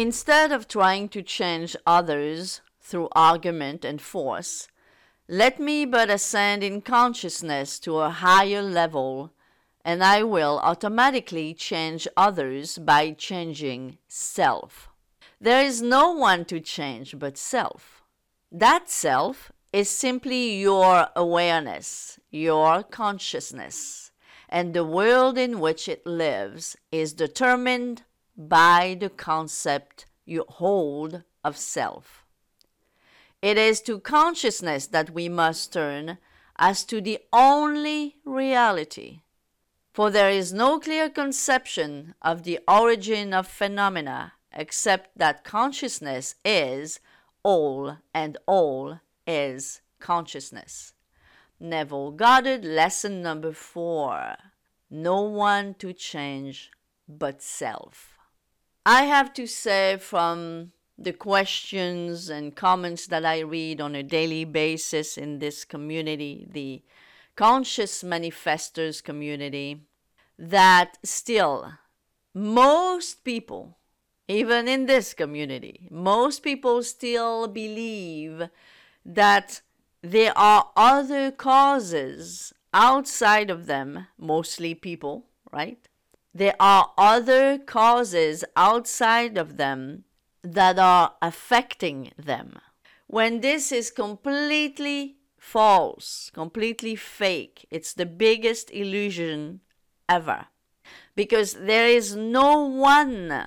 instead of trying to change others through argument and force, let me but ascend in consciousness to a higher level, and I will automatically change others by changing self. There is no one to change but self. That self is simply your awareness, your consciousness, and the world in which it lives is determined by the concept you hold of self. It is to consciousness that we must turn as to the only reality. For there is no clear conception of the origin of phenomena except that consciousness is all and all is consciousness. Neville Goddard, lesson number four. No one to change but self. I have to say, from the questions and comments that I read on a daily basis in this community, the conscious manifestors community, that still most people, even in this community, most people still believe that there are other causes outside of them, mostly people, right? There are other causes outside of them that are affecting them. When this is completely false, completely fake, it's the biggest illusion ever. Because there is no one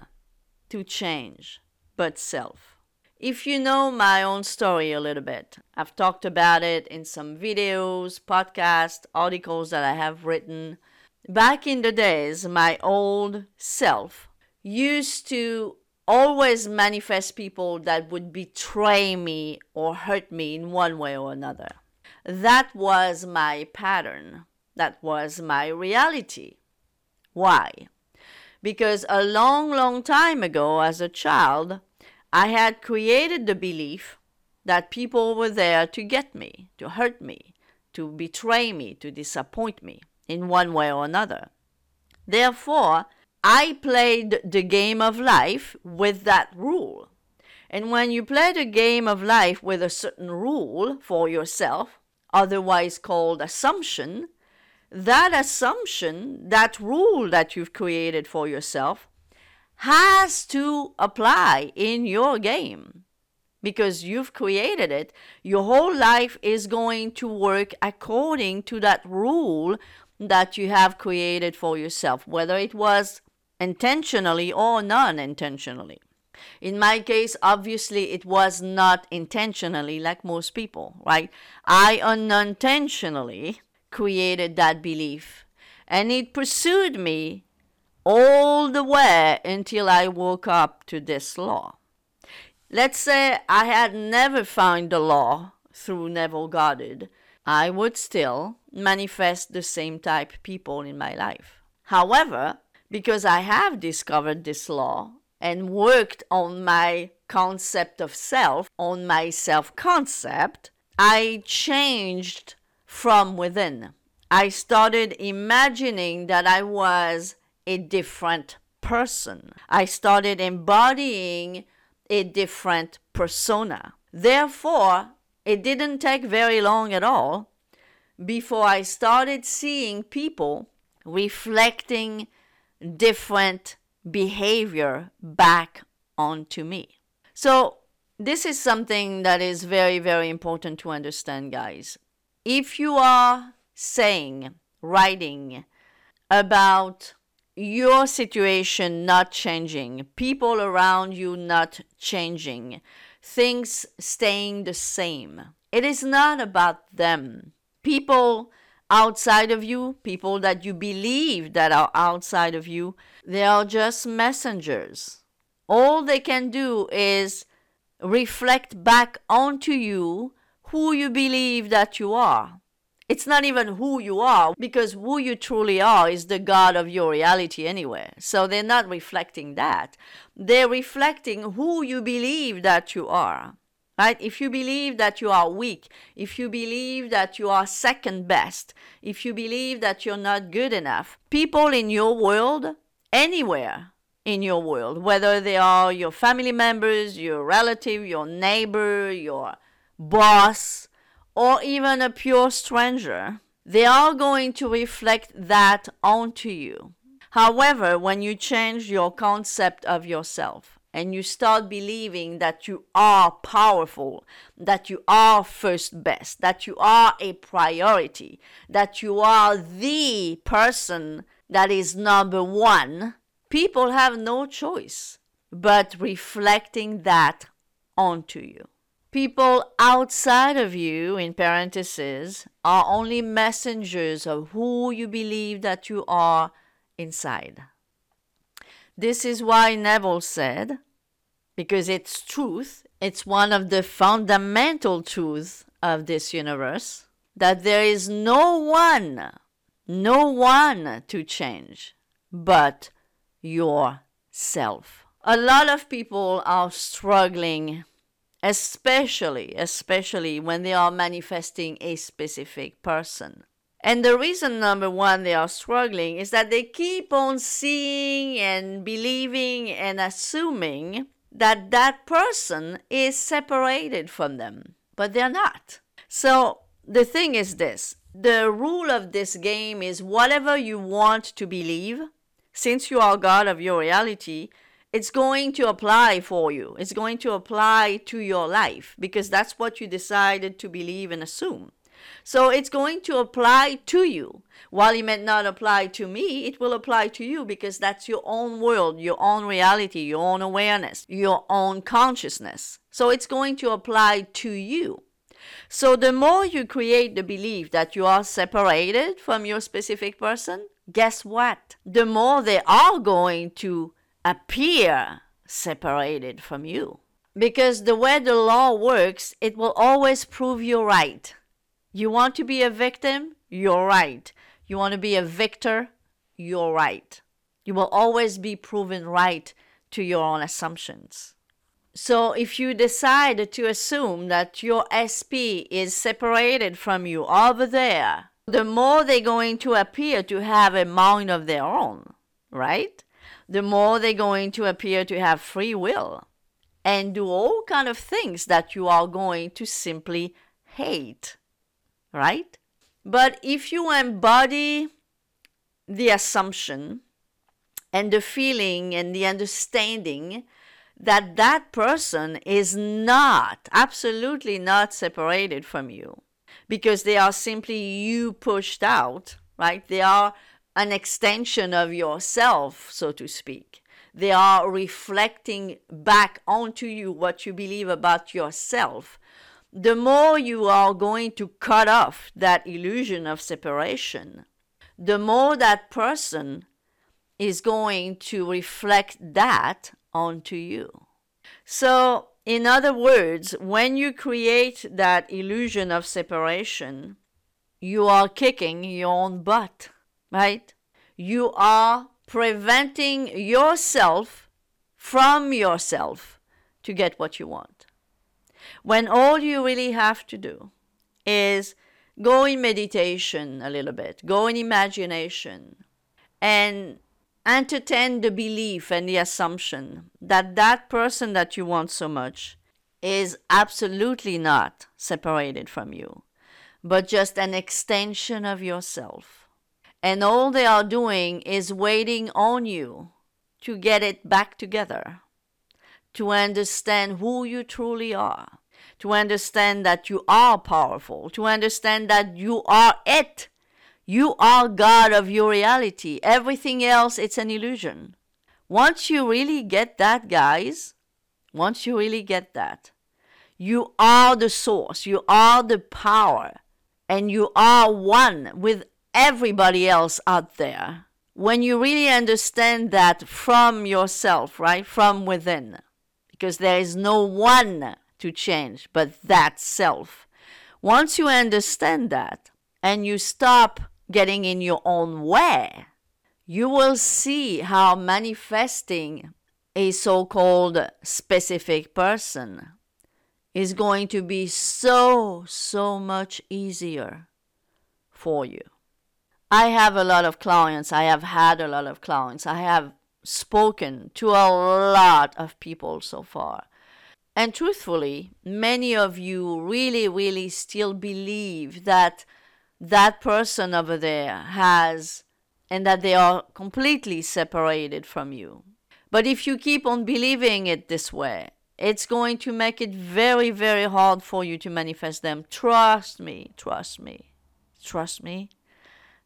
to change but self. If you know my own story a little bit, I've talked about it in some videos, podcasts, articles that I have written. Back in the days, my old self used to always manifest people that would betray me or hurt me in one way or another. That was my pattern. That was my reality. Why? Because a long, long time ago, as a child, I had created the belief that people were there to get me, to hurt me, to betray me, to disappoint me in one way or another. Therefore, I played the game of life with that rule. And when you play the game of life with a certain rule for yourself, otherwise called assumption, that assumption, that rule that you've created for yourself, has to apply in your game because you've created it. Your whole life is going to work according to that rule that you have created for yourself, whether it was intentionally or non intentionally. In my case, obviously, it was not intentionally like most people, right? I unintentionally created that belief and it pursued me all the way until I woke up to this law. Let's say I had never found the law through Neville Goddard, I would still manifest the same type people in my life. However, because I have discovered this law and worked on my concept of self, on my self concept, I changed from within. I started imagining that I was a different person. I started embodying a different persona. Therefore, it didn't take very long at all before I started seeing people reflecting different behavior back onto me. So, this is something that is very, very important to understand, guys. If you are saying, writing about your situation not changing, people around you not changing, things staying the same, it is not about them. People outside of you, people that you believe that are outside of you, they are just messengers. All they can do is reflect back onto you who you believe that you are. It's not even who you are, because who you truly are is the God of your reality anyway. So they're not reflecting that. They're reflecting who you believe that you are right? If you believe that you are weak, if you believe that you are second best, if you believe that you're not good enough, people in your world, anywhere, in your world, whether they are your family members, your relative, your neighbor, your boss, or even a pure stranger, they are going to reflect that onto you. However, when you change your concept of yourself and you start believing that you are powerful, that you are first best, that you are a priority, that you are the person that is number one, people have no choice but reflecting that onto you. People outside of you, in parentheses, are only messengers of who you believe that you are inside. This is why Neville said, because it's truth, it's one of the fundamental truths of this universe, that there is no one, no one to change but yourself. A lot of people are struggling especially especially when they are manifesting a specific person and the reason number one they are struggling is that they keep on seeing and believing and assuming that that person is separated from them but they're not so the thing is this the rule of this game is whatever you want to believe since you are god of your reality it's going to apply for you. It's going to apply to your life because that's what you decided to believe and assume. So it's going to apply to you. While it may not apply to me, it will apply to you because that's your own world, your own reality, your own awareness, your own consciousness. So it's going to apply to you. So the more you create the belief that you are separated from your specific person, guess what? The more they are going to appear separated from you. Because the way the law works, it will always prove you right. You want to be a victim? You're right. You want to be a victor? You're right. You will always be proven right to your own assumptions. So if you decide to assume that your SP is separated from you over there, the more they're going to appear to have a mind of their own, right? the more they're going to appear to have free will and do all kind of things that you are going to simply hate right but if you embody the assumption and the feeling and the understanding that that person is not absolutely not separated from you because they are simply you pushed out right they are an extension of yourself, so to speak. They are reflecting back onto you what you believe about yourself. The more you are going to cut off that illusion of separation, the more that person is going to reflect that onto you. So, in other words, when you create that illusion of separation, you are kicking your own butt right? You are preventing yourself from yourself to get what you want. When all you really have to do is go in meditation a little bit, go in imagination, and entertain the belief and the assumption that that person that you want so much is absolutely not separated from you, but just an extension of yourself. And all they are doing is waiting on you to get it back together, to understand who you truly are, to understand that you are powerful, to understand that you are it. You are God of your reality. Everything else, it's an illusion. Once you really get that, guys, once you really get that, you are the source, you are the power, and you are one with everybody else out there. When you really understand that from yourself, right? From within, because there is no one to change but that self. Once you understand that and you stop getting in your own way, you will see how manifesting a so called specific person is going to be so, so much easier for you. I have a lot of clients. I have had a lot of clients. I have spoken to a lot of people so far. And truthfully, many of you really, really still believe that that person over there has and that they are completely separated from you. But if you keep on believing it this way, it's going to make it very, very hard for you to manifest them. Trust me, trust me, trust me.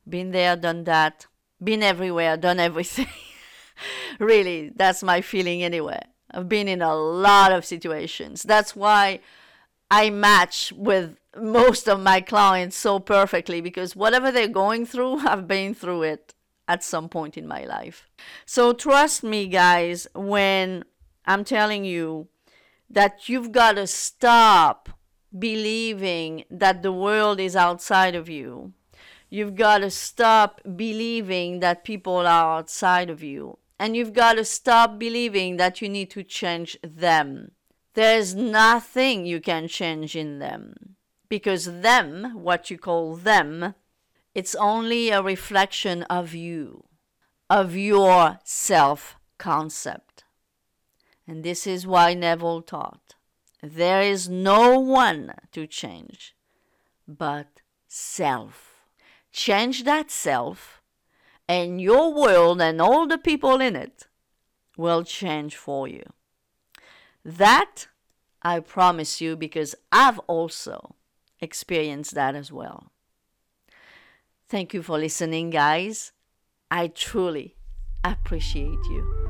Been there, done that, been everywhere, done everything. really, that's my feeling anyway. I've been in a lot of situations. That's why I match with most of my clients so perfectly because whatever they're going through, I've been through it at some point in my life. So trust me, guys, when I'm telling you that you've got to stop believing that the world is outside of you. You've got to stop believing that people are outside of you. And you've got to stop believing that you need to change them. There's nothing you can change in them. Because them, what you call them, it's only a reflection of you, of your self concept. And this is why Neville taught there is no one to change but self. Change that self, and your world and all the people in it will change for you. That I promise you because I've also experienced that as well. Thank you for listening, guys. I truly appreciate you.